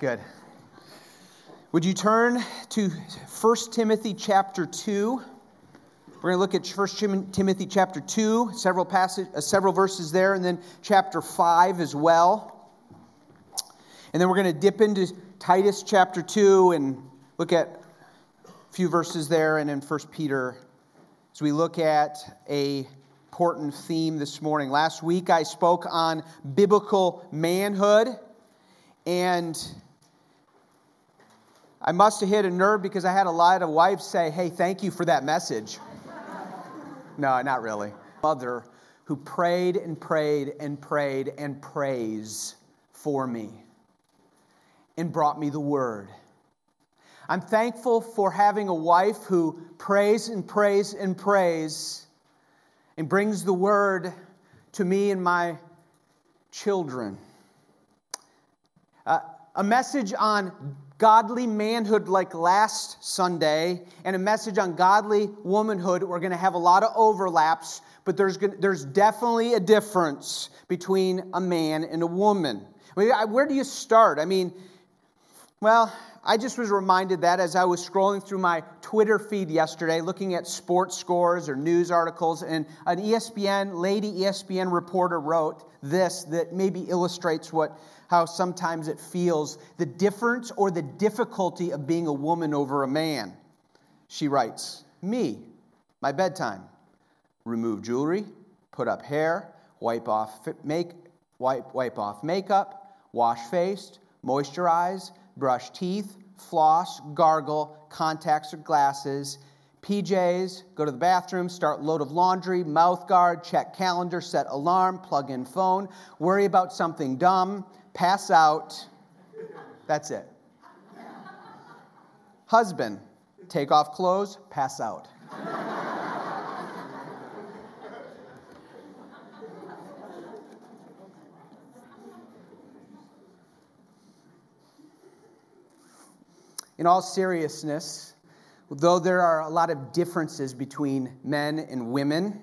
Good. Would you turn to 1 Timothy chapter 2? We're going to look at 1 Timothy chapter 2, several passage, uh, several verses there, and then chapter 5 as well. And then we're going to dip into Titus chapter 2 and look at a few verses there, and then 1 Peter as we look at a important theme this morning. Last week I spoke on biblical manhood, and I must have hit a nerve because I had a lot of wives say, Hey, thank you for that message. no, not really. Mother who prayed and prayed and prayed and prays for me and brought me the word. I'm thankful for having a wife who prays and prays and prays and brings the word to me and my children. Uh, a message on godly manhood like last Sunday and a message on godly womanhood. We're going to have a lot of overlaps, but there's, there's definitely a difference between a man and a woman. Where do you start? I mean, well, I just was reminded that as I was scrolling through my Twitter feed yesterday, looking at sports scores or news articles, and an ESPN, lady ESPN reporter wrote this that maybe illustrates what how sometimes it feels the difference or the difficulty of being a woman over a man. She writes, Me, my bedtime. Remove jewelry, put up hair, wipe off make wipe wipe off makeup, wash face, moisturize, brush teeth, floss, gargle, contacts or glasses, PJs, go to the bathroom, start load of laundry, mouth guard, check calendar, set alarm, plug in phone, worry about something dumb, pass out. That's it. Husband, take off clothes, pass out. in all seriousness, though there are a lot of differences between men and women,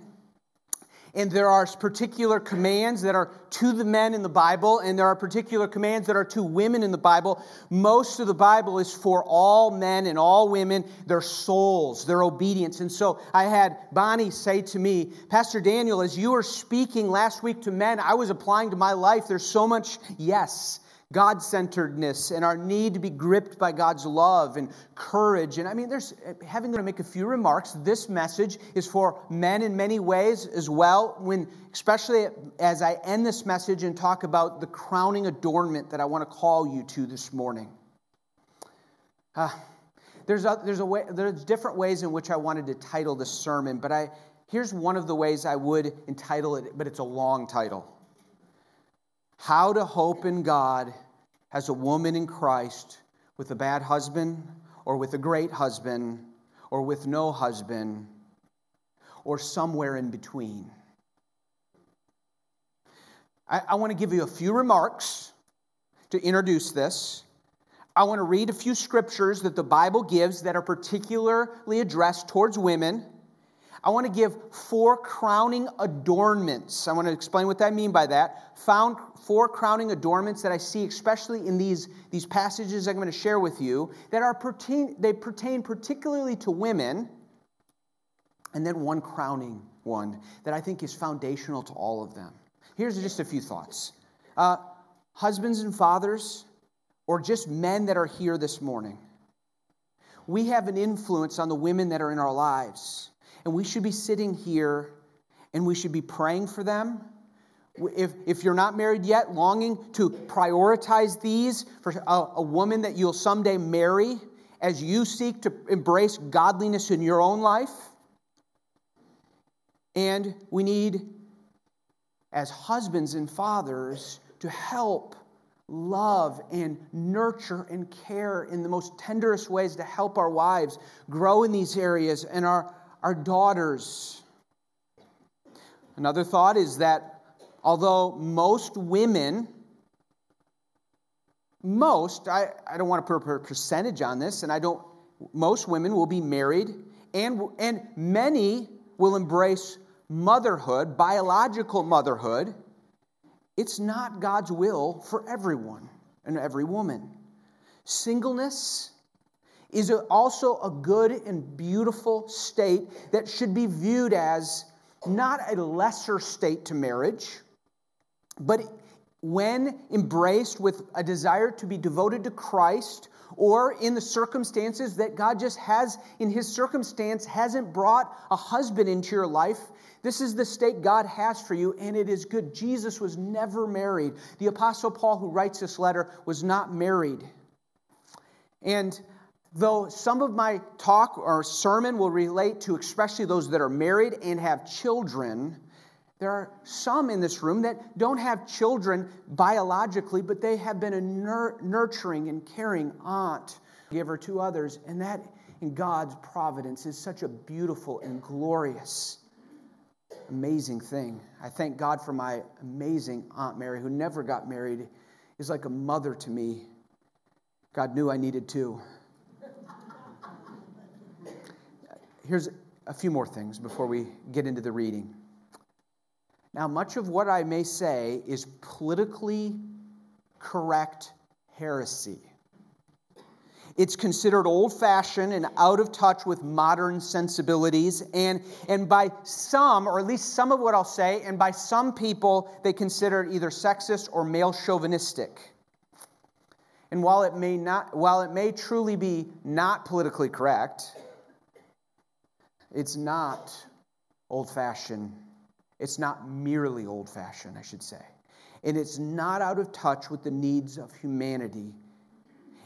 and there are particular commands that are to the men in the Bible, and there are particular commands that are to women in the Bible. Most of the Bible is for all men and all women, their souls, their obedience. And so I had Bonnie say to me, Pastor Daniel, as you were speaking last week to men, I was applying to my life. There's so much yes God centeredness and our need to be gripped by God's love and courage. And I mean, there's having to make a few remarks. This message is for men in many ways as well, when, especially as I end this message and talk about the crowning adornment that I want to call you to this morning. Uh, there's, a, there's, a way, there's different ways in which I wanted to title this sermon, but I, here's one of the ways I would entitle it, but it's a long title. How to hope in God as a woman in Christ with a bad husband or with a great husband or with no husband or somewhere in between. I, I want to give you a few remarks to introduce this. I want to read a few scriptures that the Bible gives that are particularly addressed towards women. I want to give four crowning adornments. I want to explain what I mean by that. Found four crowning adornments that I see, especially in these, these passages I'm going to share with you, that are pertain, they pertain particularly to women. And then one crowning one that I think is foundational to all of them. Here's just a few thoughts. Uh, husbands and fathers, or just men that are here this morning, we have an influence on the women that are in our lives. And we should be sitting here and we should be praying for them. If, if you're not married yet, longing to prioritize these for a, a woman that you'll someday marry as you seek to embrace godliness in your own life. And we need, as husbands and fathers, to help love and nurture and care in the most tenderest ways to help our wives grow in these areas and our our daughters. Another thought is that although most women, most, I, I don't want to put a percentage on this, and I don't, most women will be married, and, and many will embrace motherhood, biological motherhood. It's not God's will for everyone and every woman. Singleness is also a good and beautiful state that should be viewed as not a lesser state to marriage, but when embraced with a desire to be devoted to Christ or in the circumstances that God just has in his circumstance hasn't brought a husband into your life. This is the state God has for you, and it is good. Jesus was never married. The Apostle Paul, who writes this letter, was not married. And though some of my talk or sermon will relate to especially those that are married and have children, there are some in this room that don't have children biologically, but they have been a nurturing and caring aunt, giver to others. And that, in God's providence, is such a beautiful and glorious, amazing thing. I thank God for my amazing Aunt Mary, who never got married, is like a mother to me. God knew I needed two. Here's a few more things before we get into the reading. Now, much of what I may say is politically correct heresy. It's considered old fashioned and out of touch with modern sensibilities. And, and by some, or at least some of what I'll say, and by some people, they consider it either sexist or male chauvinistic. And while it may, not, while it may truly be not politically correct, it's not old fashioned it's not merely old fashioned, I should say. And it's not out of touch with the needs of humanity.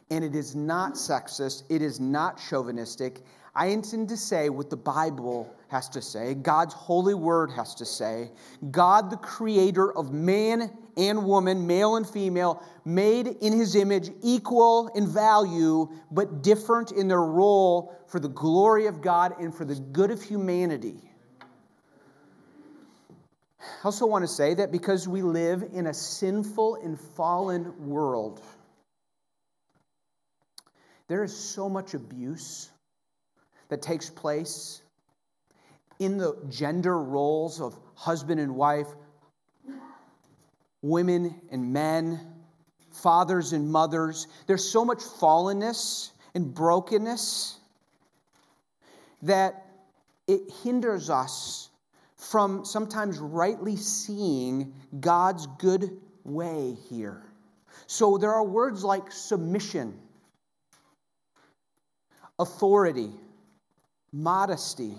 And it is not sexist. It is not chauvinistic. I intend to say what the Bible has to say, God's holy word has to say. God, the creator of man and woman, male and female, made in his image, equal in value, but different in their role for the glory of God and for the good of humanity. I also want to say that because we live in a sinful and fallen world, there is so much abuse that takes place in the gender roles of husband and wife, women and men, fathers and mothers. There's so much fallenness and brokenness that it hinders us from sometimes rightly seeing God's good way here. So there are words like submission, authority, modesty,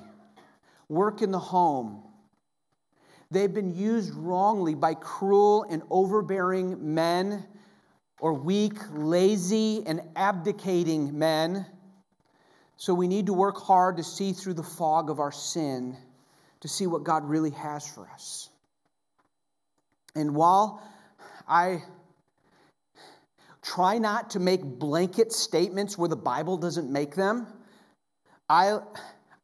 work in the home. They've been used wrongly by cruel and overbearing men or weak, lazy, and abdicating men. So we need to work hard to see through the fog of our sin to see what God really has for us. And while I try not to make blanket statements where the Bible doesn't make them, I,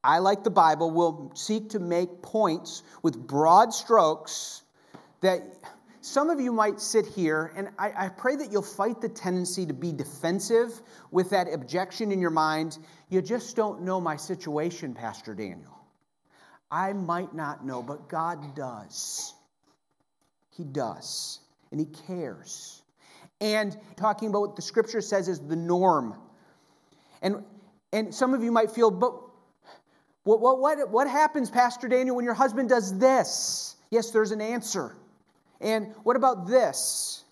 I like the Bible, will seek to make points with broad strokes that some of you might sit here, and I, I, pray that you'll fight the tendency to be defensive with that objection in your mind. You just don't know my situation, Pastor Daniel. I might not know, but God does. He does. And He cares. And talking about what the scripture says is the norm. And, and some of you might feel, but what, what, what, what happens, Pastor Daniel, when your husband does this? Yes, there's an answer. And what about this?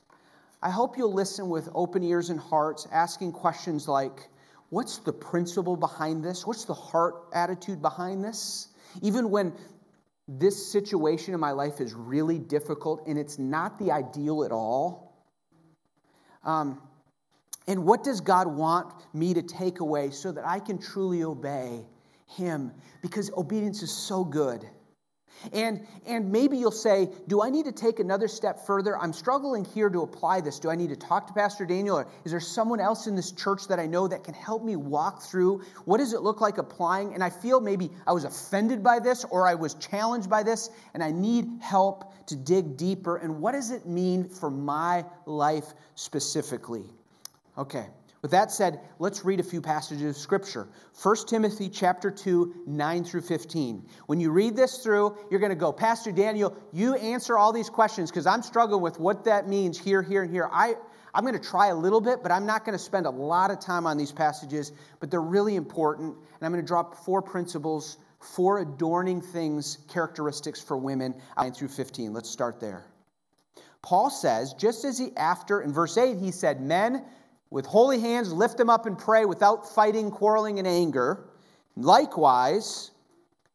I hope you'll listen with open ears and hearts, asking questions like, What's the principle behind this? What's the heart attitude behind this? Even when this situation in my life is really difficult and it's not the ideal at all. Um, and what does God want me to take away so that I can truly obey Him? Because obedience is so good. And, and maybe you'll say, Do I need to take another step further? I'm struggling here to apply this. Do I need to talk to Pastor Daniel? Or is there someone else in this church that I know that can help me walk through what does it look like applying? And I feel maybe I was offended by this or I was challenged by this, and I need help to dig deeper. And what does it mean for my life specifically? Okay. With that said, let's read a few passages of scripture. 1 Timothy chapter 2, 9 through 15. When you read this through, you're going to go, Pastor Daniel, you answer all these questions because I'm struggling with what that means here, here, and here. I, I'm going to try a little bit, but I'm not going to spend a lot of time on these passages, but they're really important. And I'm going to drop four principles, four adorning things, characteristics for women, 9 through 15. Let's start there. Paul says, just as he, after, in verse 8, he said, Men, with holy hands, lift them up and pray without fighting, quarreling, and anger. Likewise,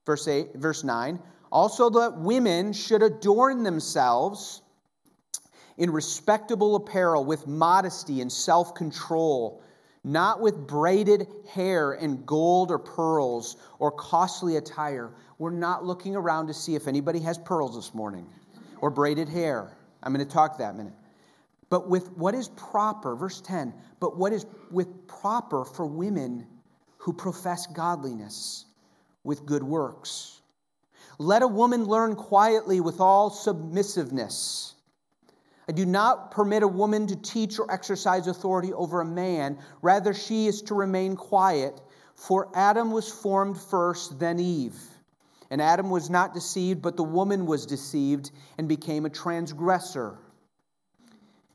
verse 8, verse 9, also that women should adorn themselves in respectable apparel with modesty and self control, not with braided hair and gold or pearls or costly attire. We're not looking around to see if anybody has pearls this morning or braided hair. I'm going to talk that minute. But with what is proper, verse 10, but what is with proper for women who profess godliness with good works. Let a woman learn quietly with all submissiveness. I do not permit a woman to teach or exercise authority over a man. Rather, she is to remain quiet. For Adam was formed first, then Eve. And Adam was not deceived, but the woman was deceived and became a transgressor.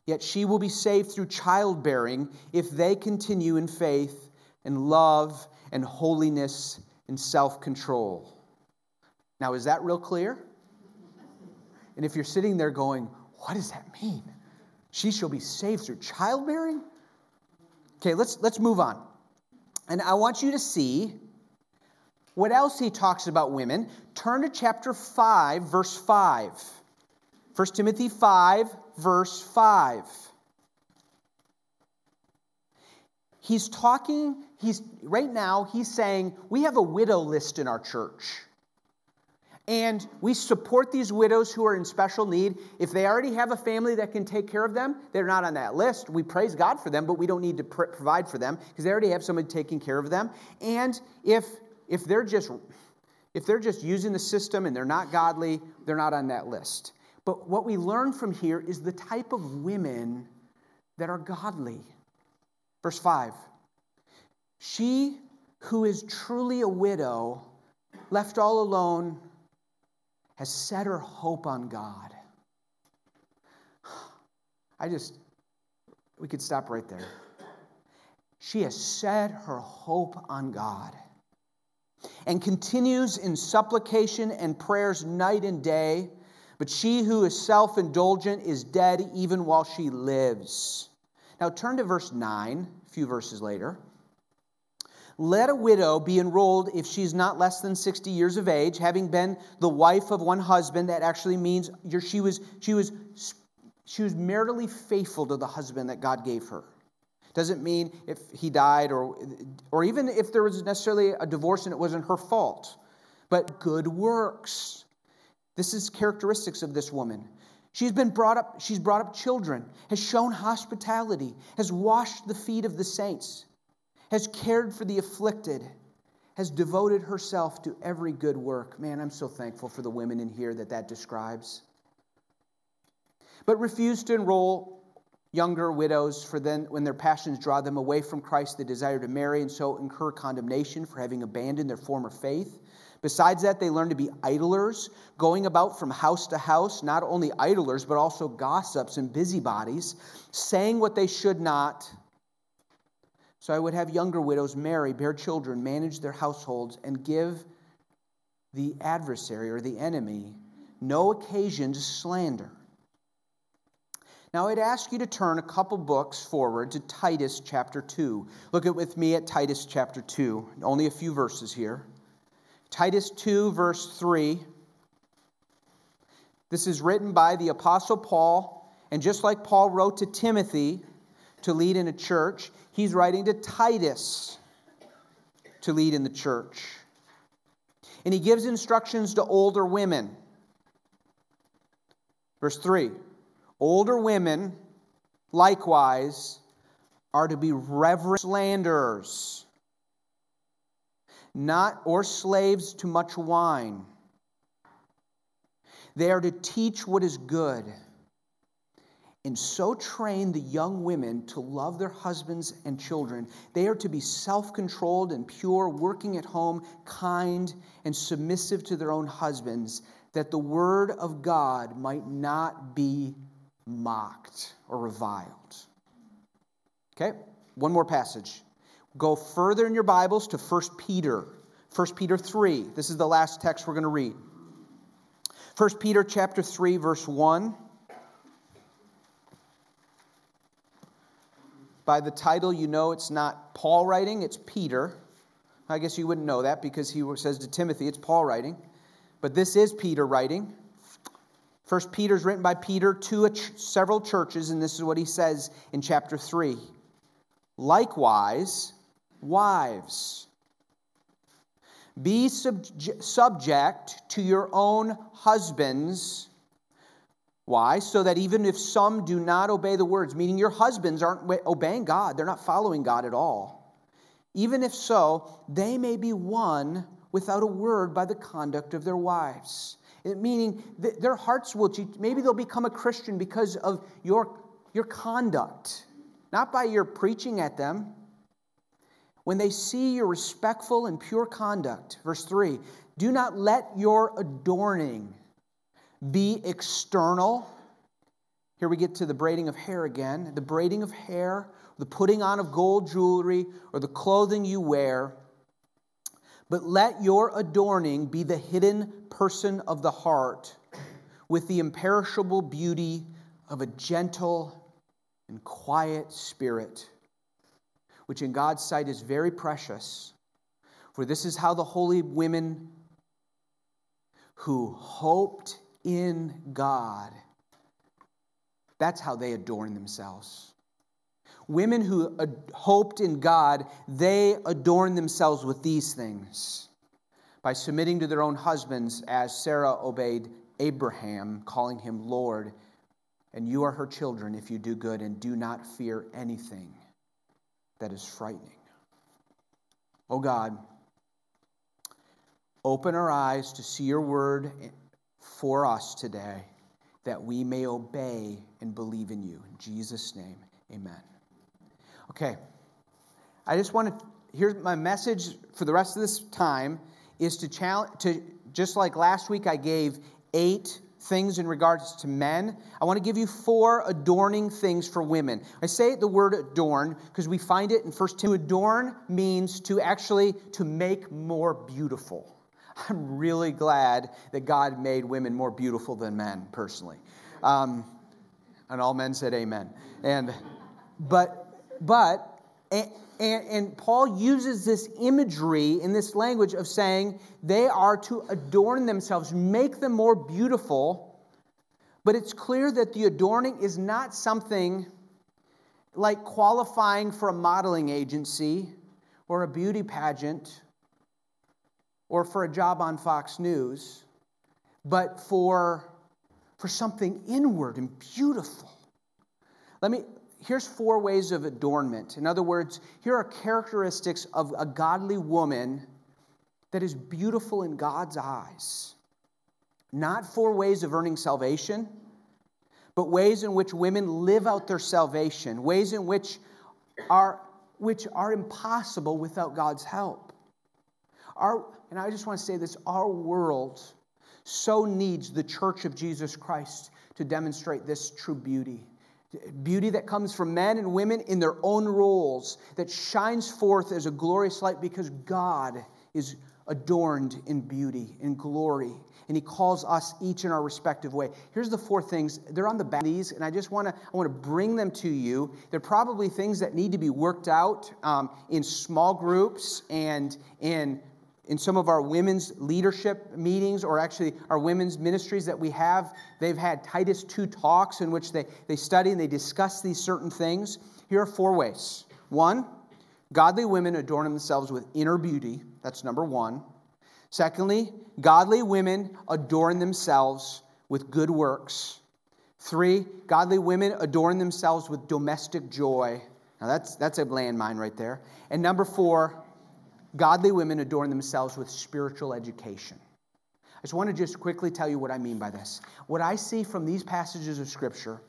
Yet she will be saved through childbearing if they continue in faith and love and holiness and self control. Now, is that real clear? And if you're sitting there going, what does that mean? She shall be saved through childbearing? Okay, let's, let's move on. And I want you to see what else he talks about women. Turn to chapter 5, verse 5. 1 Timothy 5, verse 5. He's talking, he's right now, he's saying, we have a widow list in our church. And we support these widows who are in special need. If they already have a family that can take care of them, they're not on that list. We praise God for them, but we don't need to pr- provide for them because they already have somebody taking care of them. And if if they're just if they're just using the system and they're not godly, they're not on that list. But what we learn from here is the type of women that are godly. Verse 5 She who is truly a widow, left all alone, has set her hope on God. I just, we could stop right there. She has set her hope on God and continues in supplication and prayers night and day. But she who is self indulgent is dead even while she lives. Now turn to verse 9, a few verses later. Let a widow be enrolled if she's not less than 60 years of age, having been the wife of one husband. That actually means she was, she was, she was maritally faithful to the husband that God gave her. Doesn't mean if he died or, or even if there was necessarily a divorce and it wasn't her fault, but good works. This is characteristics of this woman. She's been brought up, she's brought up children, has shown hospitality, has washed the feet of the saints has cared for the afflicted, has devoted herself to every good work. Man, I'm so thankful for the women in here that that describes. But refuse to enroll younger widows, for then, when their passions draw them away from Christ, they desire to marry and so incur condemnation for having abandoned their former faith. Besides that, they learn to be idlers, going about from house to house, not only idlers, but also gossips and busybodies, saying what they should not so I would have younger widows marry, bear children, manage their households, and give the adversary or the enemy no occasion to slander. Now, I'd ask you to turn a couple books forward to Titus chapter 2. Look at with me at Titus chapter 2. Only a few verses here. Titus 2, verse 3. This is written by the Apostle Paul, and just like Paul wrote to Timothy to lead in a church, he's writing to Titus to lead in the church. And he gives instructions to older women. Verse 3 Older women, likewise, are to be reverent slanderers, not or slaves to much wine. They are to teach what is good and so train the young women to love their husbands and children. They are to be self controlled and pure, working at home, kind, and submissive to their own husbands, that the word of God might not be mocked or reviled. Okay, one more passage. Go further in your Bibles to 1 Peter. 1 Peter 3. This is the last text we're going to read. 1 Peter chapter 3 verse 1. By the title you know it's not Paul writing, it's Peter. I guess you wouldn't know that because he says to Timothy it's Paul writing. But this is Peter writing. First Peter is written by Peter to ch- several churches, and this is what he says in chapter 3. Likewise, wives, be subject to your own husbands. Why? So that even if some do not obey the words, meaning your husbands aren't obeying God, they're not following God at all. Even if so, they may be won without a word by the conduct of their wives meaning their hearts will maybe they'll become a christian because of your, your conduct not by your preaching at them when they see your respectful and pure conduct verse 3 do not let your adorning be external. Here we get to the braiding of hair again. The braiding of hair the putting on of gold jewelry or the clothing you wear. But let your adorning be the hidden person of the heart with the imperishable beauty of a gentle and quiet spirit, which in God's sight is very precious. For this is how the holy women who hoped in God, that's how they adorn themselves. Women who hoped in God, they adorned themselves with these things by submitting to their own husbands, as Sarah obeyed Abraham, calling him Lord. And you are her children if you do good and do not fear anything that is frightening. Oh God, open our eyes to see your word for us today that we may obey and believe in you. In Jesus' name, amen. Okay. I just want to, here's my message for the rest of this time is to challenge, to, just like last week I gave eight things in regards to men. I want to give you four adorning things for women. I say the word adorn because we find it in First Timothy. To adorn means to actually to make more beautiful. I'm really glad that God made women more beautiful than men, personally. Um, and all men said amen. And but but, and, and, Paul uses this imagery in this language of saying they are to adorn themselves, make them more beautiful. But it's clear that the adorning is not something like qualifying for a modeling agency or a beauty pageant or for a job on Fox News, but for, for something inward and beautiful. Let me, here's four ways of adornment. In other words, here are characteristics of a godly woman that is beautiful in God's eyes. Not four ways of earning salvation, but ways in which women live out their salvation, ways in which are, which are impossible without God's help. Our, and I just want to say this our world so needs the church of Jesus Christ to demonstrate this true beauty. Beauty that comes from men and women in their own roles, that shines forth as a glorious light because God is adorned in beauty, in glory. And he calls us each in our respective way. Here's the four things. They're on the back these, and I just want to I want to bring them to you. They're probably things that need to be worked out um, in small groups and in in some of our women's leadership meetings or actually our women's ministries that we have, they've had Titus 2 talks in which they, they study and they discuss these certain things. Here are four ways. One, godly women adorn themselves with inner beauty. That's number one. Secondly, godly women adorn themselves with good works. Three, godly women adorn themselves with domestic joy. Now that's, that's a landmine right there. And number four, Godly women adorn themselves with spiritual education. I just want to just quickly tell you what I mean by this. What I see from these passages of Scripture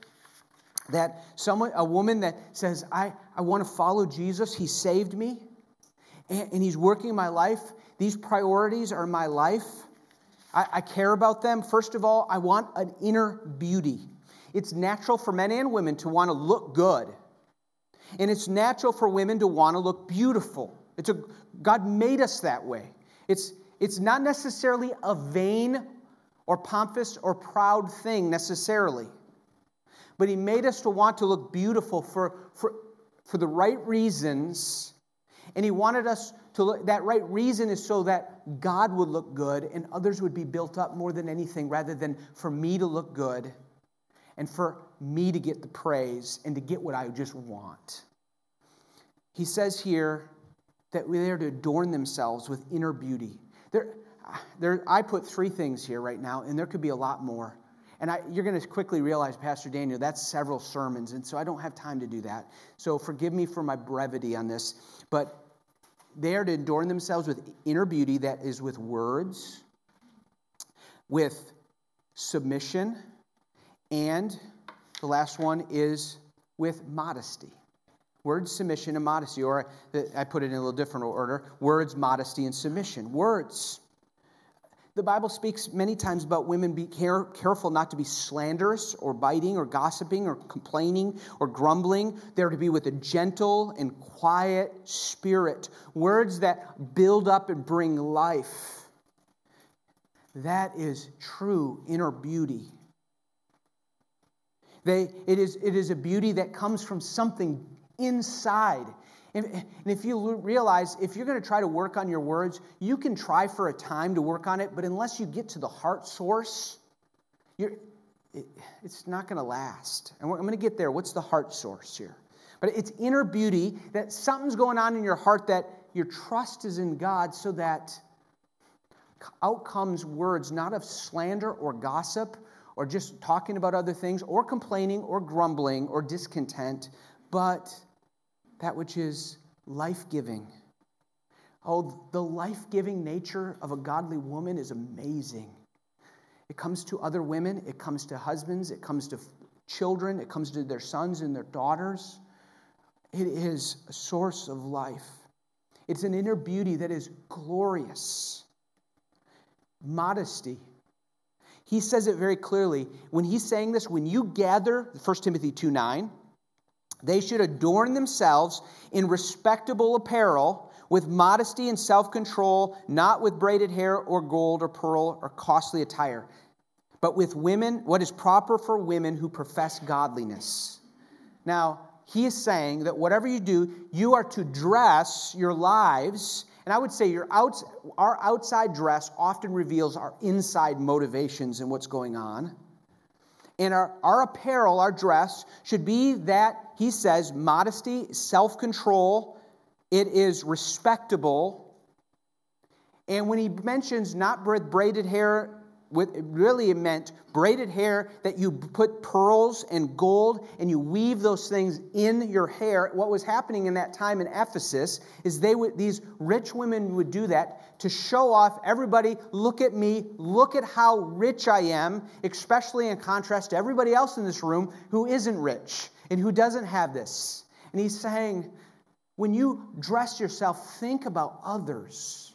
that someone, a woman that says, I, I want to follow Jesus, He saved me, and, and He's working my life. These priorities are my life. I, I care about them. First of all, I want an inner beauty. It's natural for men and women to want to look good. And it's natural for women to want to look beautiful. It's a, God made us that way. It's, it's not necessarily a vain or pompous or proud thing necessarily. But He made us to want to look beautiful for, for, for the right reasons. And He wanted us to look, that right reason is so that God would look good and others would be built up more than anything, rather than for me to look good and for me to get the praise and to get what I just want. He says here that they're to adorn themselves with inner beauty. There, there, I put three things here right now, and there could be a lot more. And I, you're going to quickly realize, Pastor Daniel, that's several sermons, and so I don't have time to do that. So forgive me for my brevity on this. But they are to adorn themselves with inner beauty that is with words, with submission, and the last one is with modesty. Words, submission, and modesty. Or I put it in a little different order words, modesty, and submission. Words. The Bible speaks many times about women be care, careful not to be slanderous or biting or gossiping or complaining or grumbling. They're to be with a gentle and quiet spirit. Words that build up and bring life. That is true inner beauty. They, it, is, it is a beauty that comes from something inside. And, if you realize, if you're going to try to work on your words, you can try for a time to work on it, but unless you get to the heart source, it, it's not going to last. And I'm going to get there. What's the heart source here? But it's inner beauty that something's going on in your heart that your trust is in God so that out comes words not of slander or gossip or just talking about other things or complaining or grumbling or discontent, but that which is life giving. Oh, the life giving nature of a godly woman is amazing. It comes to other women, it comes to husbands, it comes to children, it comes to their sons and their daughters. It is a source of life. It's an inner beauty that is glorious. Modesty. He says it very clearly. When he's saying this, when you gather, 1 Timothy 2 9, they should adorn themselves in respectable apparel with modesty and self control, not with braided hair or gold or pearl or costly attire, but with women, what is proper for women who profess godliness. Now, he is saying that whatever you do, you are to dress your lives. And I would say your out, our outside dress often reveals our inside motivations and what's going on. And our, our apparel, our dress, should be that, he says, modesty, self control, it is respectable. And when he mentions not braided hair with, really meant braided hair that you put pearls and gold and you weave those things in your hair. What was happening in that time in Ephesus is they would these rich women would do that to show off everybody, look at me, look at how rich I am, especially in contrast to everybody else in this room who isn't rich and who doesn't have this. And he's saying, when you dress yourself, think about others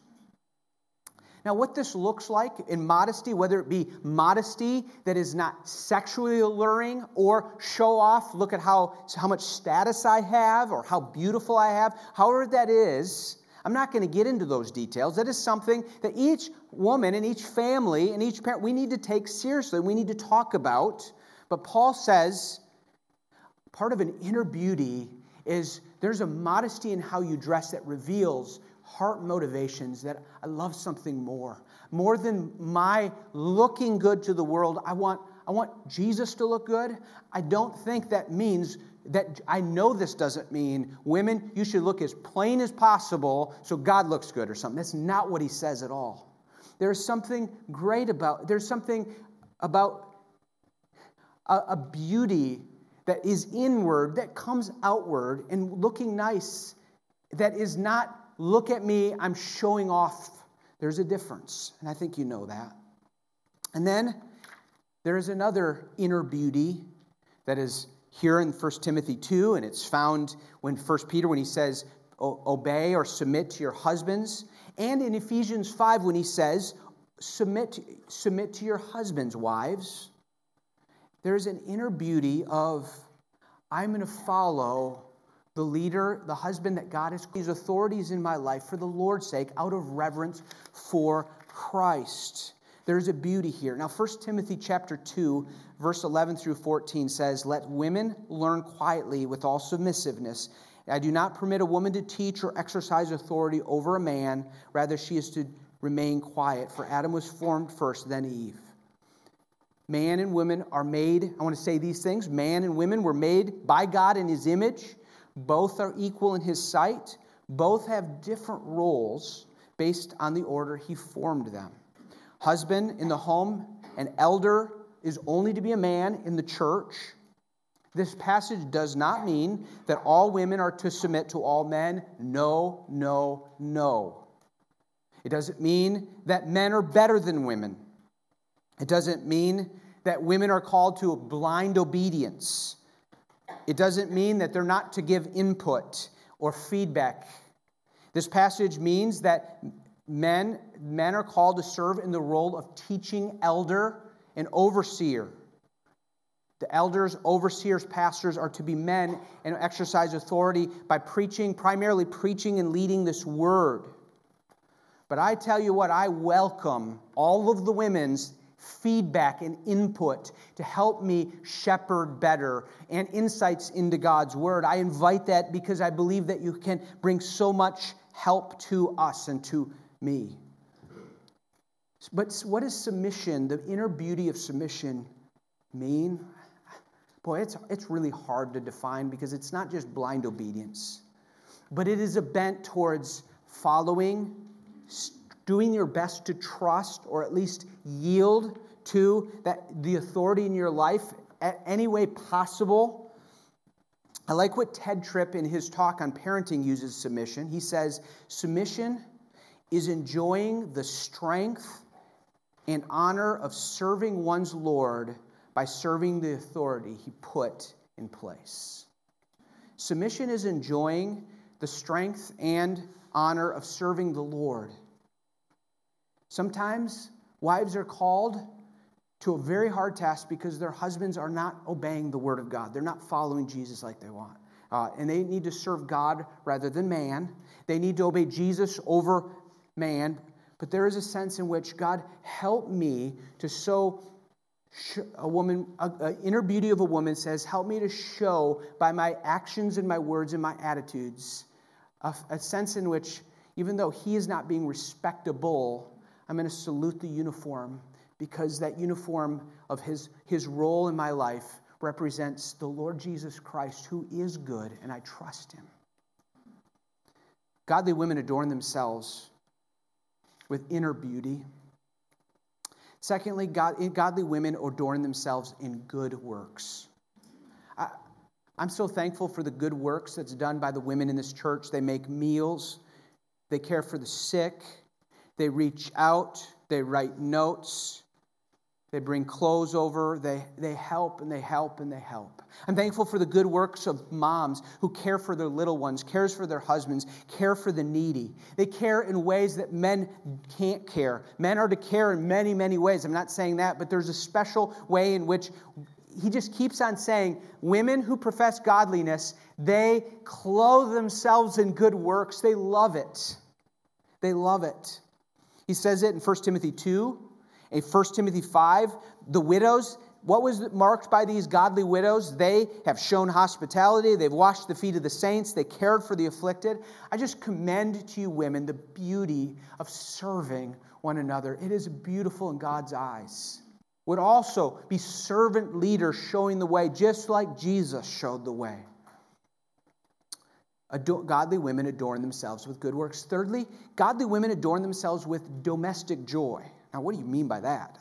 now, what this looks like in modesty, whether it be modesty that is not sexually alluring or show off, look at how, how much status I have or how beautiful I have, however that is, I'm not going to get into those details. That is something that each woman and each family and each parent, we need to take seriously. We need to talk about. But Paul says part of an inner beauty is there's a modesty in how you dress that reveals heart motivations that I love something more. More than my looking good to the world, I want, I want Jesus to look good. I don't think that means that I know this doesn't mean women, you should look as plain as possible so God looks good or something. That's not what he says at all. There's something great about, there's something about a, a beauty that is inward, that comes outward and looking nice, that is not look at me, I'm showing off. There's a difference, and I think you know that. And then there is another inner beauty that is here in 1 Timothy 2, and it's found when 1 Peter, when he says, obey or submit to your husbands, and in Ephesians 5, when he says, submit, submit to your husbands, wives. There's an inner beauty of, I'm going to follow the leader, the husband that God has, these authorities in my life for the Lord's sake, out of reverence for Christ. There's a beauty here. Now, 1 Timothy chapter 2, verse 11 through 14 says, Let women learn quietly with all submissiveness. I do not permit a woman to teach or exercise authority over a man. Rather, she is to remain quiet. For Adam was formed first, then Eve. Man and women are made, I want to say these things. Man and women were made by God in his image. Both are equal in his sight. Both have different roles based on the order he formed them. Husband in the home, an elder is only to be a man in the church. This passage does not mean that all women are to submit to all men. No, no, no. It doesn't mean that men are better than women. It doesn't mean that women are called to blind obedience. It doesn't mean that they're not to give input or feedback. This passage means that men, men are called to serve in the role of teaching elder and overseer. The elders, overseers, pastors are to be men and exercise authority by preaching, primarily preaching and leading this word. But I tell you what, I welcome all of the women's feedback and input to help me shepherd better and insights into God's word. I invite that because I believe that you can bring so much help to us and to me. But what does submission, the inner beauty of submission, mean? Boy, it's, it's really hard to define because it's not just blind obedience, but it is a bent towards following, doing your best to trust or at least yield to that the authority in your life at any way possible. I like what Tedd Tripp in his talk on parenting uses submission. He says, Submission is enjoying the strength and honor of serving one's Lord by serving the authority he put in place. Submission is enjoying the strength and honor of serving the Lord. Sometimes wives are called to a very hard task because their husbands are not obeying the word of God. They're not following Jesus like they want. Uh, and they need to serve God rather than man. They need to obey Jesus over man. But there is a sense in which God help me to so a woman, an inner beauty of a woman says, help me to show by my actions and my words and my attitudes a, a sense in which, even though he is not being respectable, I'm going to salute the uniform because that uniform of his, his role in my life represents the Lord Jesus Christ, who is good, and I trust him. Godly women adorn themselves with inner beauty. Secondly, God, eh, godly women adorn themselves in good works. I, I'm so thankful for the good works that's done by the women in this church. They make meals, they care for the sick, they reach out, they write notes, they bring clothes over, they, they help and they help and they help. I'm thankful for the good works of moms who care for their little ones, cares for their husbands, care for the needy. They care in ways that men can't care. Men are to care in many, many ways. I'm not saying that, but there's a special way in which he just keeps on saying women who profess godliness, they clothe themselves in good works. They love it. They love it. He says it in 1 Timothy 2, in 1 Timothy 5. The widows, what was marked by these godly widows? They have shown hospitality, they've washed the feet of the saints, they cared for the afflicted. I just commend to you, women, the beauty of serving one another. It is beautiful in God's eyes. Would also be servant leaders showing the way, just like Jesus showed the way godly women adorn themselves with good works. Thirdly, godly women adorn themselves with domestic joy. Now, what do you mean by that?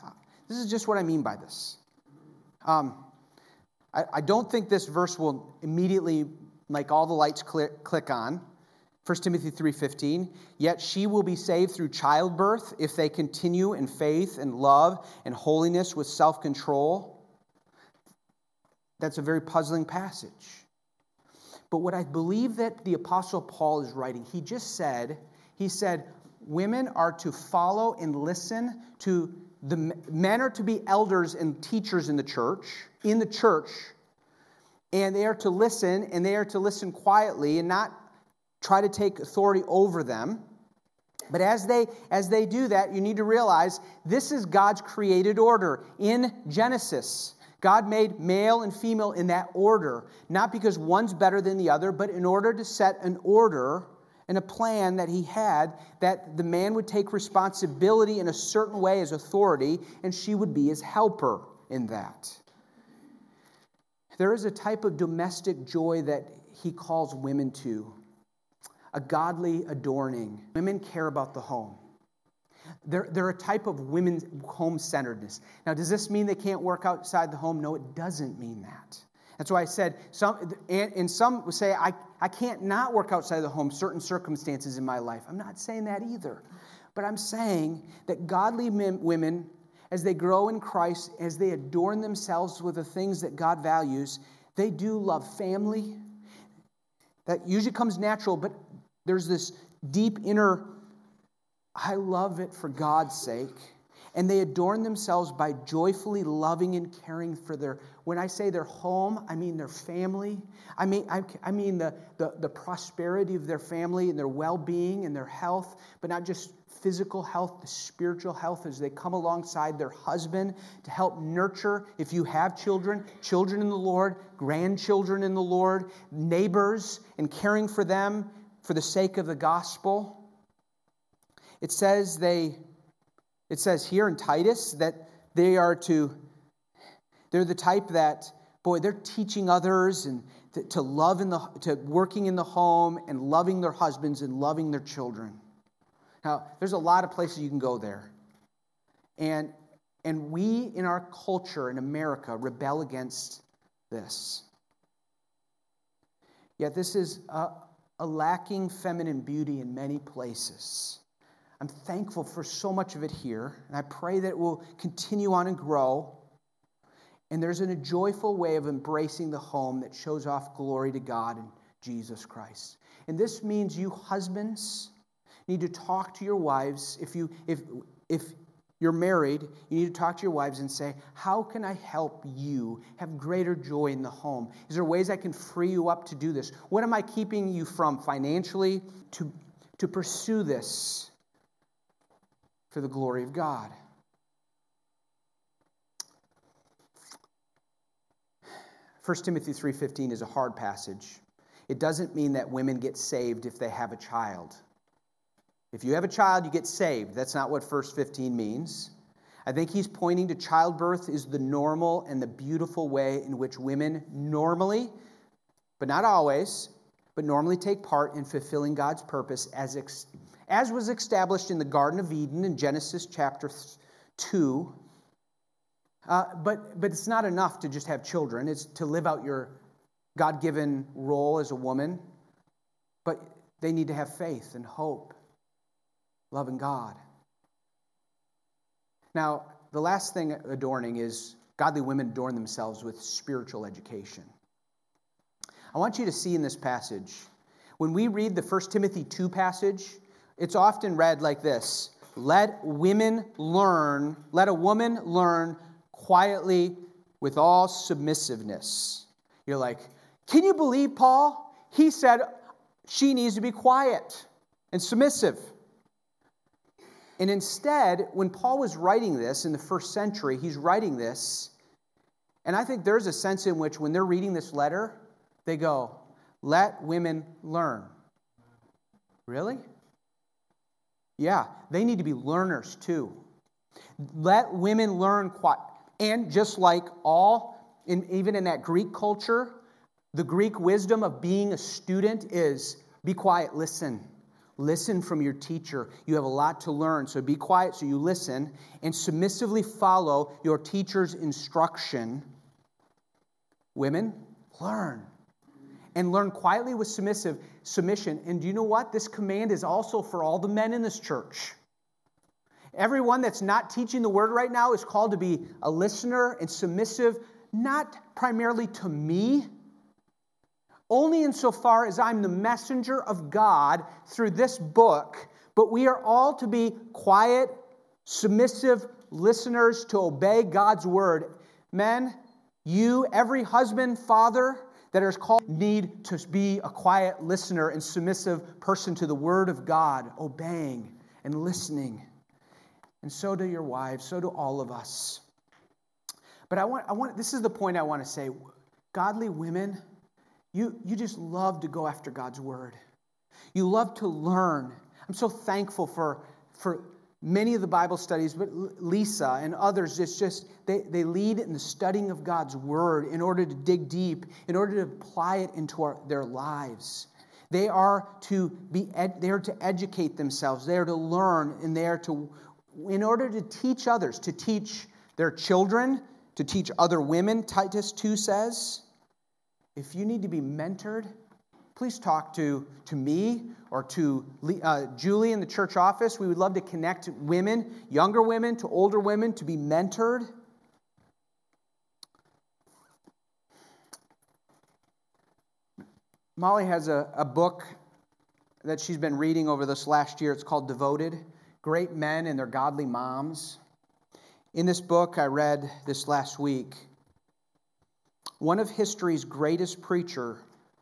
This is just what I mean by this. Um, I, I, don't think this verse will immediately make all the lights click, click on. 1 Timothy 3:15 Yet she will be saved through childbirth if they continue in faith and love and holiness with self-control. That's a very puzzling passage. But what I believe that the Apostle Paul is writing, he just said, he said, women are to follow and listen to the men are to be elders and teachers in the church, in the church, and they are to listen, and they are to listen quietly and not try to take authority over them. But as they as they do that, you need to realize this is God's created order in Genesis. God made male and female in that order, not because one's better than the other, but in order to set an order and a plan that he had that the man would take responsibility in a certain way as authority, and she would be his helper in that. There is a type of domestic joy that he calls women to a godly adorning. Women care about the home. They're, they're a type of women's home centeredness. Now, does this mean they can't work outside the home? No, it doesn't mean that. That's why I said, some, and some say, I, I can't not work outside the home, certain circumstances in my life. I'm not saying that either. But I'm saying that godly men, women, as they grow in Christ, as they adorn themselves with the things that God values, they do love family. That usually comes natural, but there's this deep inner, I love it for God's sake. And they adorn themselves by joyfully loving and caring for their, when I say their home, I mean their family. I mean, I, I mean the, the, the prosperity of their family and their well being and their health, but not just physical health, the spiritual health as they come alongside their husband to help nurture, if you have children, children in the Lord, grandchildren in the Lord, neighbors, and caring for them for the sake of the gospel. It says they it says here in Titus that they are to they're the type that boy they're teaching others and to, to love in the to working in the home and loving their husbands and loving their children. Now, there's a lot of places you can go there. And and we in our culture in America rebel against this. Yet this is a, a lacking feminine beauty in many places. I'm thankful for so much of it here, and I pray that it will continue on and grow. And there's a joyful way of embracing the home that shows off glory to God and Jesus Christ. And this means you husbands need to talk to your wives. If you if if you're married, you need to talk to your wives and say, How can I help you have greater joy in the home? Is there ways I can free you up to do this? What am I keeping you from financially to, to pursue this for the glory of God? 1 Timothy 3:15 is a hard passage. It doesn't mean that women get saved if they have a child. If you have a child, you get saved. That's not what verse 15 means. I think he's pointing to childbirth is the normal and the beautiful way in which women normally, but not always, but normally take part in fulfilling God's purpose as, ex- as was established in the Garden of Eden in Genesis chapter 2. Uh, but, but it's not enough to just have children, it's to live out your God given role as a woman. But they need to have faith and hope loving God. Now, the last thing adorning is godly women adorn themselves with spiritual education. I want you to see in this passage, when we read the 1 Timothy 2 passage, it's often read like this Let women learn, let a woman learn quietly with all submissiveness. You're like, can you believe Paul? He said she needs to be quiet and submissive. And instead, when Paul was writing this in the first century, he's writing this, and I think there's a sense in which when they're reading this letter, they go, Let women learn. Really? Yeah, they need to be learners too. Let women learn quiet. And just like all, in, even in that Greek culture, the Greek wisdom of being a student is be quiet, listen. Listen from your teacher. You have a lot to learn, so be quiet so you listen and submissively follow your teacher's instruction. Women, learn. And learn quietly with submissive submission. And do you know what? This command is also for all the men in this church. Everyone that's not teaching the word right now is called to be a listener and submissive, not primarily to me, only insofar as I'm the messenger of God through this book, but we are all to be quiet, submissive listeners to obey God's word. Men, you, every husband, father that are called need to be a quiet listener and submissive person to the word of God, obeying and listening. And so do your wives, so do all of us. But I want, I want this is the point I want to say. Godly women, you, you just love to go after God's word. You love to learn. I'm so thankful for, for many of the Bible studies, but Lisa and others, it's just they, they lead in the studying of God's word in order to dig deep, in order to apply it into our, their lives. They are to be ed, they are to educate themselves, they are to learn, and they are to in order to teach others, to teach their children, to teach other women, Titus 2 says. If you need to be mentored, please talk to, to me or to uh, Julie in the church office. We would love to connect women, younger women to older women, to be mentored. Molly has a, a book that she's been reading over this last year. It's called Devoted Great Men and Their Godly Moms. In this book I read this last week, one of history's greatest preacher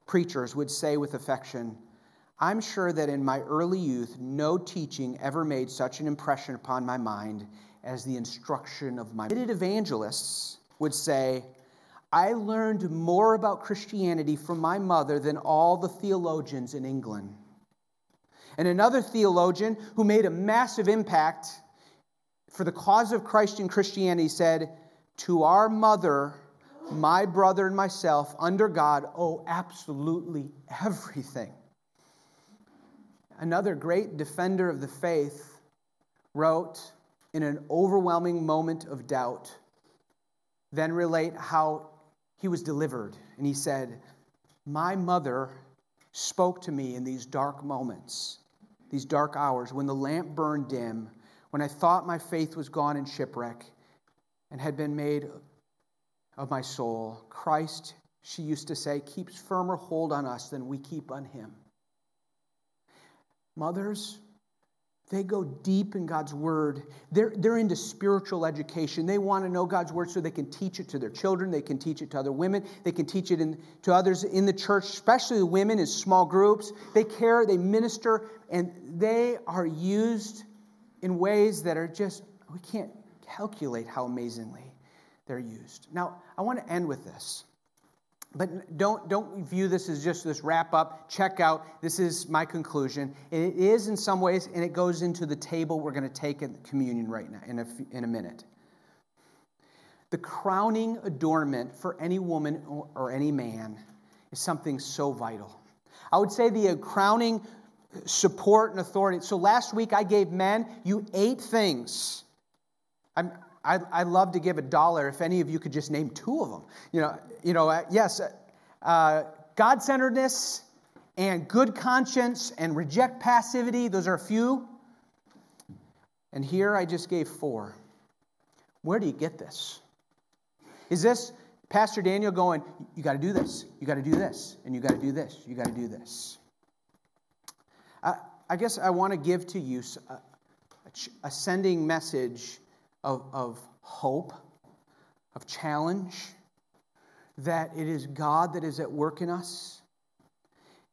preachers would say with affection, I'm sure that in my early youth, no teaching ever made such an impression upon my mind as the instruction of my evangelists would say, I learned more about Christianity from my mother than all the theologians in England. And another theologian who made a massive impact for the cause of Christ and Christianity said, To our mother, my brother and myself, under God, owe absolutely everything. Another great defender of the faith wrote, in an overwhelming moment of doubt, then relate how he was delivered. And he said, My mother spoke to me in these dark moments, these dark hours, when the lamp burned dim, when I thought my faith was gone in shipwreck and had been made of my soul. Christ, she used to say, keeps firmer hold on us than we keep on him. Mothers, they go deep in God's word. They're, they're into spiritual education. They want to know God's word so they can teach it to their children. They can teach it to other women. They can teach it in, to others in the church, especially the women in small groups. They care, they minister, and they are used in ways that are just, we can't calculate how amazingly they're used. Now, I want to end with this. But don't, don't view this as just this wrap up, check out, this is my conclusion. It is in some ways, and it goes into the table we're going to take at communion right now in a, in a minute. The crowning adornment for any woman or, any man is something so vital. I would say the uh, crowning support and authority. So last week I gave men you eight things. I'm, I, I'd love to give a dollar if any of you could just name two of them. You know, you know uh, yes, uh, uh God centeredness and good conscience and reject passivity, those are a few. And here I just gave four. Where do you get this? Is this Pastor Daniel going, you got to do this, you got to do this, and you got to do this, you got to do this? I, I guess I want to give to you a, a sending message of, of hope, of challenge, that it is God that is at work in us.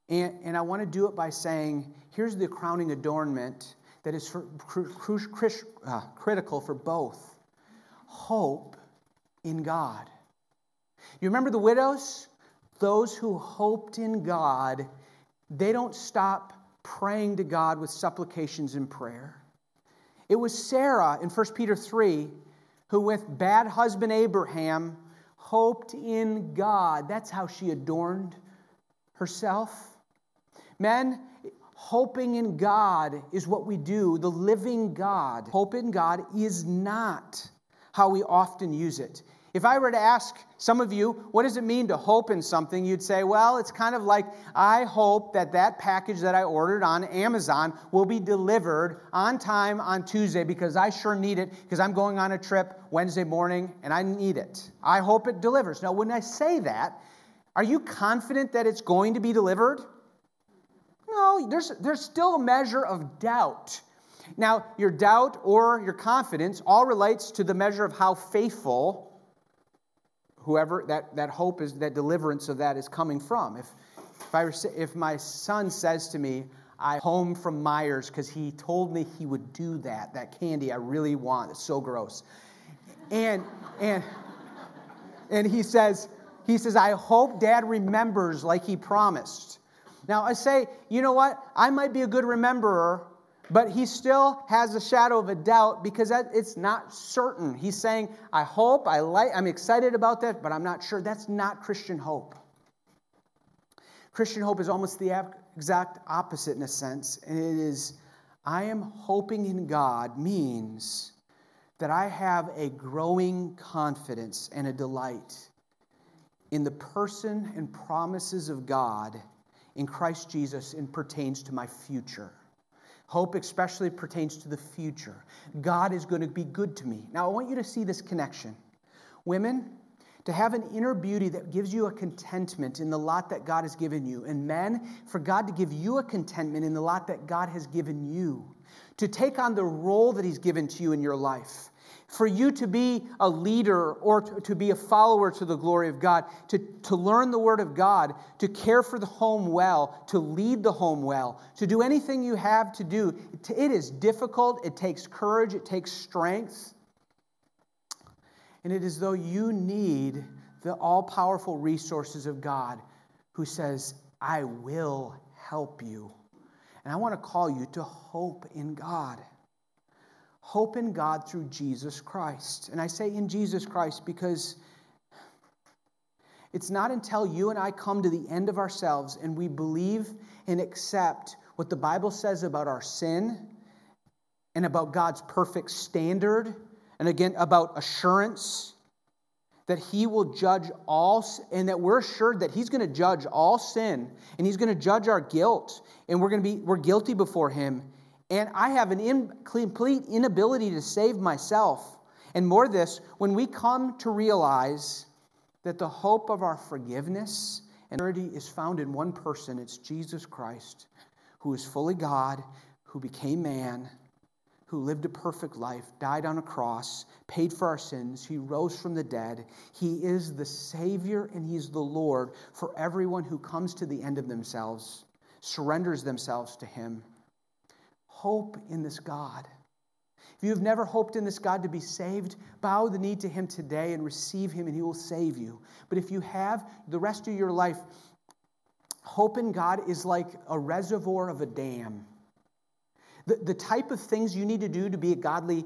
And, and I want to do it by saying, here's the crowning adornment that is for, cr- cr- uh, critical for both hope in God. You remember the widows? Those who hoped in God, they don't stop praying to God with supplications and prayer. It was Sarah in 1 Peter 3 who, with bad husband Abraham, hoped in God. That's how she adorned herself. Men, hoping in God is what we do, the living God. Hope in God is not how we often use it. If I were to ask some of you, what does it mean to hope in something? You'd say, well, it's kind of like I hope that that package that I ordered on Amazon will be delivered on time on Tuesday because I sure need it because I'm going on a trip Wednesday morning and I need it. I hope it delivers. Now, when I say that, are you confident that it's going to be delivered? No, there's, there's still a measure of doubt. Now, your doubt or your confidence all relates to the measure of how faithful whoever that, that hope is, that deliverance of that is coming from. If, if, I, if my son says to me, I home from Meijer's because he told me he would do that, that candy I really want, it's so gross. And, and, and he says, he says, I hope dad remembers like he promised. Now I say, you know what? I might be a good rememberer, but he still has a shadow of a doubt because it's not certain. He's saying, I hope, I like, I'm excited about that, but I'm not sure. That's not Christian hope. Christian hope is almost the exact opposite in a sense, and it is, I am hoping in God means that I have a growing confidence and a delight in the person and promises of God in Christ Jesus and pertains to my future. Hope especially pertains to the future. God is going to be good to me. Now, I want you to see this connection. Women, to have an inner beauty that gives you a contentment in the lot that God has given you. And men, for God to give you a contentment in the lot that God has given you. To take on the role that He's given to you in your life for you to be a leader or to, be a follower to the glory of God, to, to learn the Word of God, to care for the home well, to lead the home well, to do anything you have to do. It is difficult, it takes courage, it takes strength. And it is though you need the all powerful resources of God who says, I will help you. And I want to call you to hope in God. Hope in God through Jesus Christ. And I say in Jesus Christ because it's not until you and I come to the end of ourselves and we believe and accept what the Bible says about our sin and about God's perfect standard and again about assurance that he will judge all and that we're assured that he's going to judge all sin and he's going to judge our guilt and we're going to be we're guilty before him and I have an complete inability to save myself. And more this, when we come to realize that the hope of our forgiveness and eternity is found in one person, it's Jesus Christ, who is fully God, who became man, who lived a perfect life, died on a cross, paid for our sins, he rose from the dead. He is the Savior and He's the Lord for everyone who comes to the end of themselves, surrenders themselves to Him. Hope in this God. If you have never hoped in this God to be saved, bow the knee to Him today and receive Him, and He will save you. But if you have the rest of your life, hope in God is like a reservoir of a dam. The, the type of things you need to do to be a godly,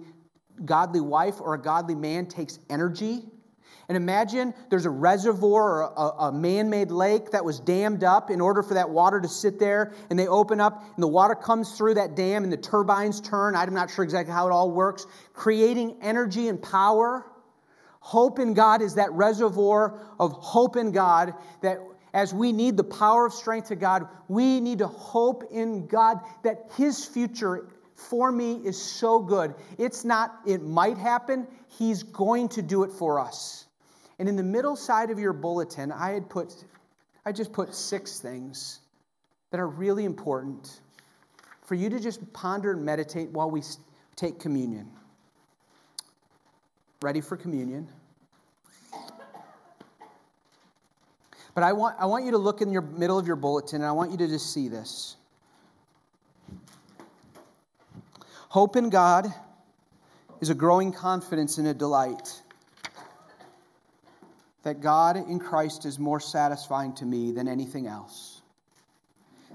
godly wife or a godly man takes energy and imagine there's a reservoir or a, a man made lake that was dammed up in order for that water to sit there. And they open up, and the water comes through that dam, and the turbines turn. I'm not sure exactly how it all works, creating energy and power. Hope in God is that reservoir of hope in God that as we need the power of strength to God, we need to hope in God that His future for me is so good. It's not, it might happen, He's going to do it for us. And in the middle side of your bulletin, I had put, I just put six things that are really important for you to just ponder and meditate while we take communion. Ready for communion? But I want, I want you to look in your middle of your bulletin and I want you to just see this. Hope in God is a growing confidence and a delight that God in Christ is more satisfying to me than anything else.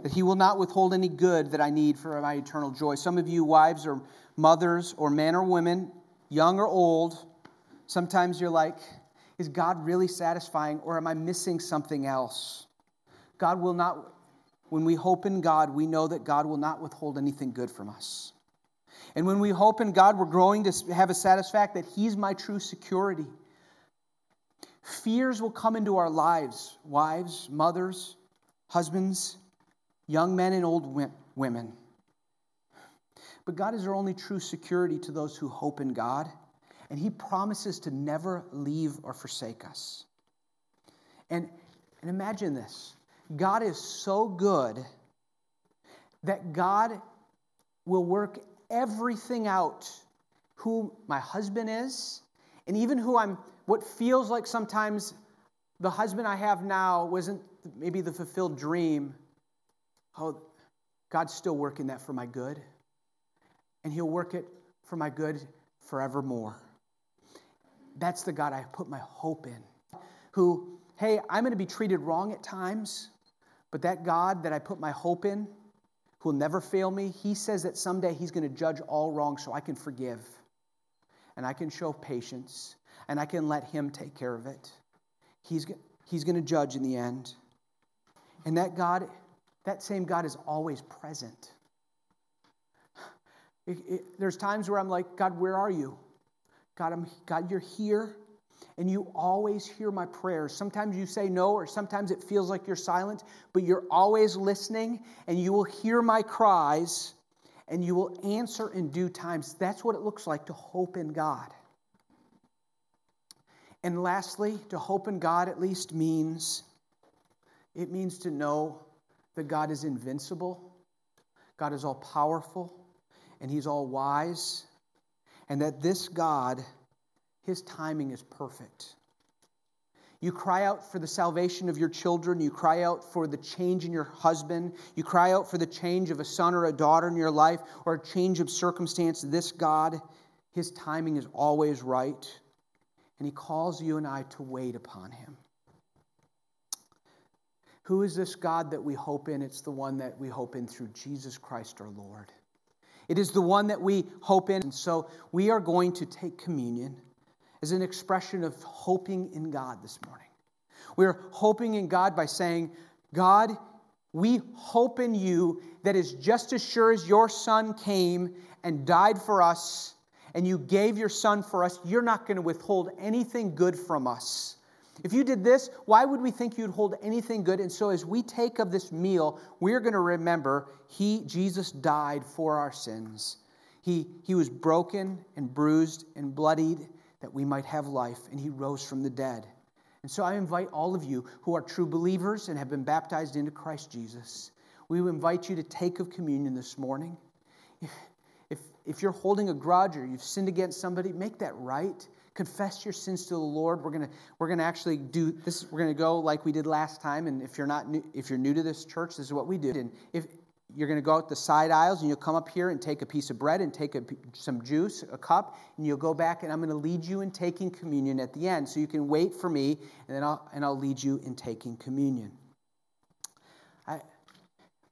That He will not withhold any good that I need for my eternal joy. Some of you, wives or mothers or men or women, young or old, sometimes you're like, is God really satisfying or am I missing something else? God will not, when we hope in God, we know that God will not withhold anything good from us. And when we hope in God, we're growing to have a satisfaction that He's my true security. Fears will come into our lives wives, mothers, husbands, young men, and old women. But God is our only true security to those who hope in God, and He promises to never leave or forsake us. And, and imagine this God is so good that God will work everything out who my husband is, and even who I'm what feels like sometimes the husband I have now wasn't maybe the fulfilled dream, oh, God's still working that for my good. And He'll work it for my good forevermore. That's the God I put my hope in. Who, hey, I'm going to be treated wrong at times, but that God that I put my hope in, who will never fail me, He says that someday He's going to judge all wrong so I can forgive and I can show patience and I can let Him take care of it. He's, he's going to judge in the end. And that God, that same God is always present. It, it, there's times where I'm like, God, where are you? God, I'm, God, you're here, and you always hear my prayers. Sometimes you say no, or sometimes it feels like you're silent, but you're always listening, and you will hear my cries, and you will answer in due times. That's what it looks like to hope in God. And lastly, to hope in God at least means it means to know that God is invincible, God is all powerful, and He's all wise, and that this God, His timing is perfect. You cry out for the salvation of your children. You cry out for the change in your husband. You cry out for the change of a son or a daughter in your life or a change of circumstance. This God, His timing is always right and he calls you and I to wait upon him. Who is this God that we hope in? It's the one that we hope in through Jesus Christ our Lord. It is the one that we hope in. And so we are going to take communion as an expression of hoping in God this morning. We're hoping in God by saying, God, we hope in you that is just as sure as your son came and died for us and you gave your son for us, you're not going to withhold anything good from us. If you did this, why would we think you'd hold anything good? And so as we take of this meal, we're going to remember he Jesus died for our sins. He, he was broken and bruised and bloodied that we might have life, and he rose from the dead. And so I invite all of you who are true believers and have been baptized into Christ Jesus. We invite you to take of communion this morning. If, if, if you're holding a grudge or you've sinned against somebody, make that right. Confess your sins to the Lord. We're gonna we're gonna actually do this. We're gonna go like we did last time. And if you're not new, if you're new to this church, this is what we do. And if you're going to go out the side aisles and you'll come up here and take a piece of bread and take a, some juice, a cup, and you'll go back and I'm going to lead you in taking communion at the end. So you can wait for me and then I'll, and I'll lead you in taking communion. I,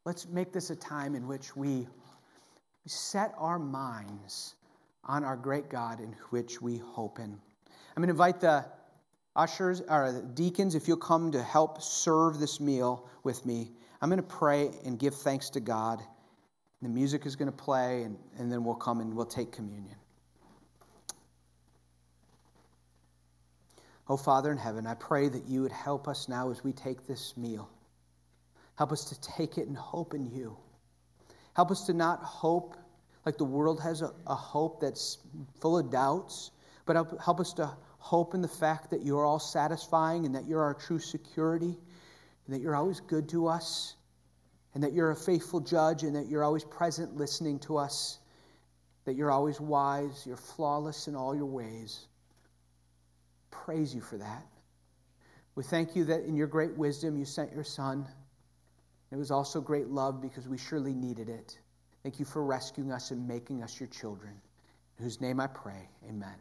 let's make this a time in which we set our minds on our great God in which we hope in. I'm going to invite the ushers or the deacons if you'll come to help serve this meal with me. I'm going to pray and give thanks to God. The music is going to play, and, and then we'll come and we'll take communion. Oh, Father in heaven, I pray that you would help us now as we take this meal. Help us to take it and hope in you. Help us to not hope like the world has a, a hope that's full of doubts, but help, help us to hope in the fact that you're all satisfying and that you're our true security, and that you're always good to us, and that you're a faithful judge, and that you're always present listening to us, that you're always wise, you're flawless in all your ways. Praise you for that. We thank you that in your great wisdom you sent your Son. It was also great love because we surely needed it. Thank you for rescuing us and making us your children. In whose name I pray, amen.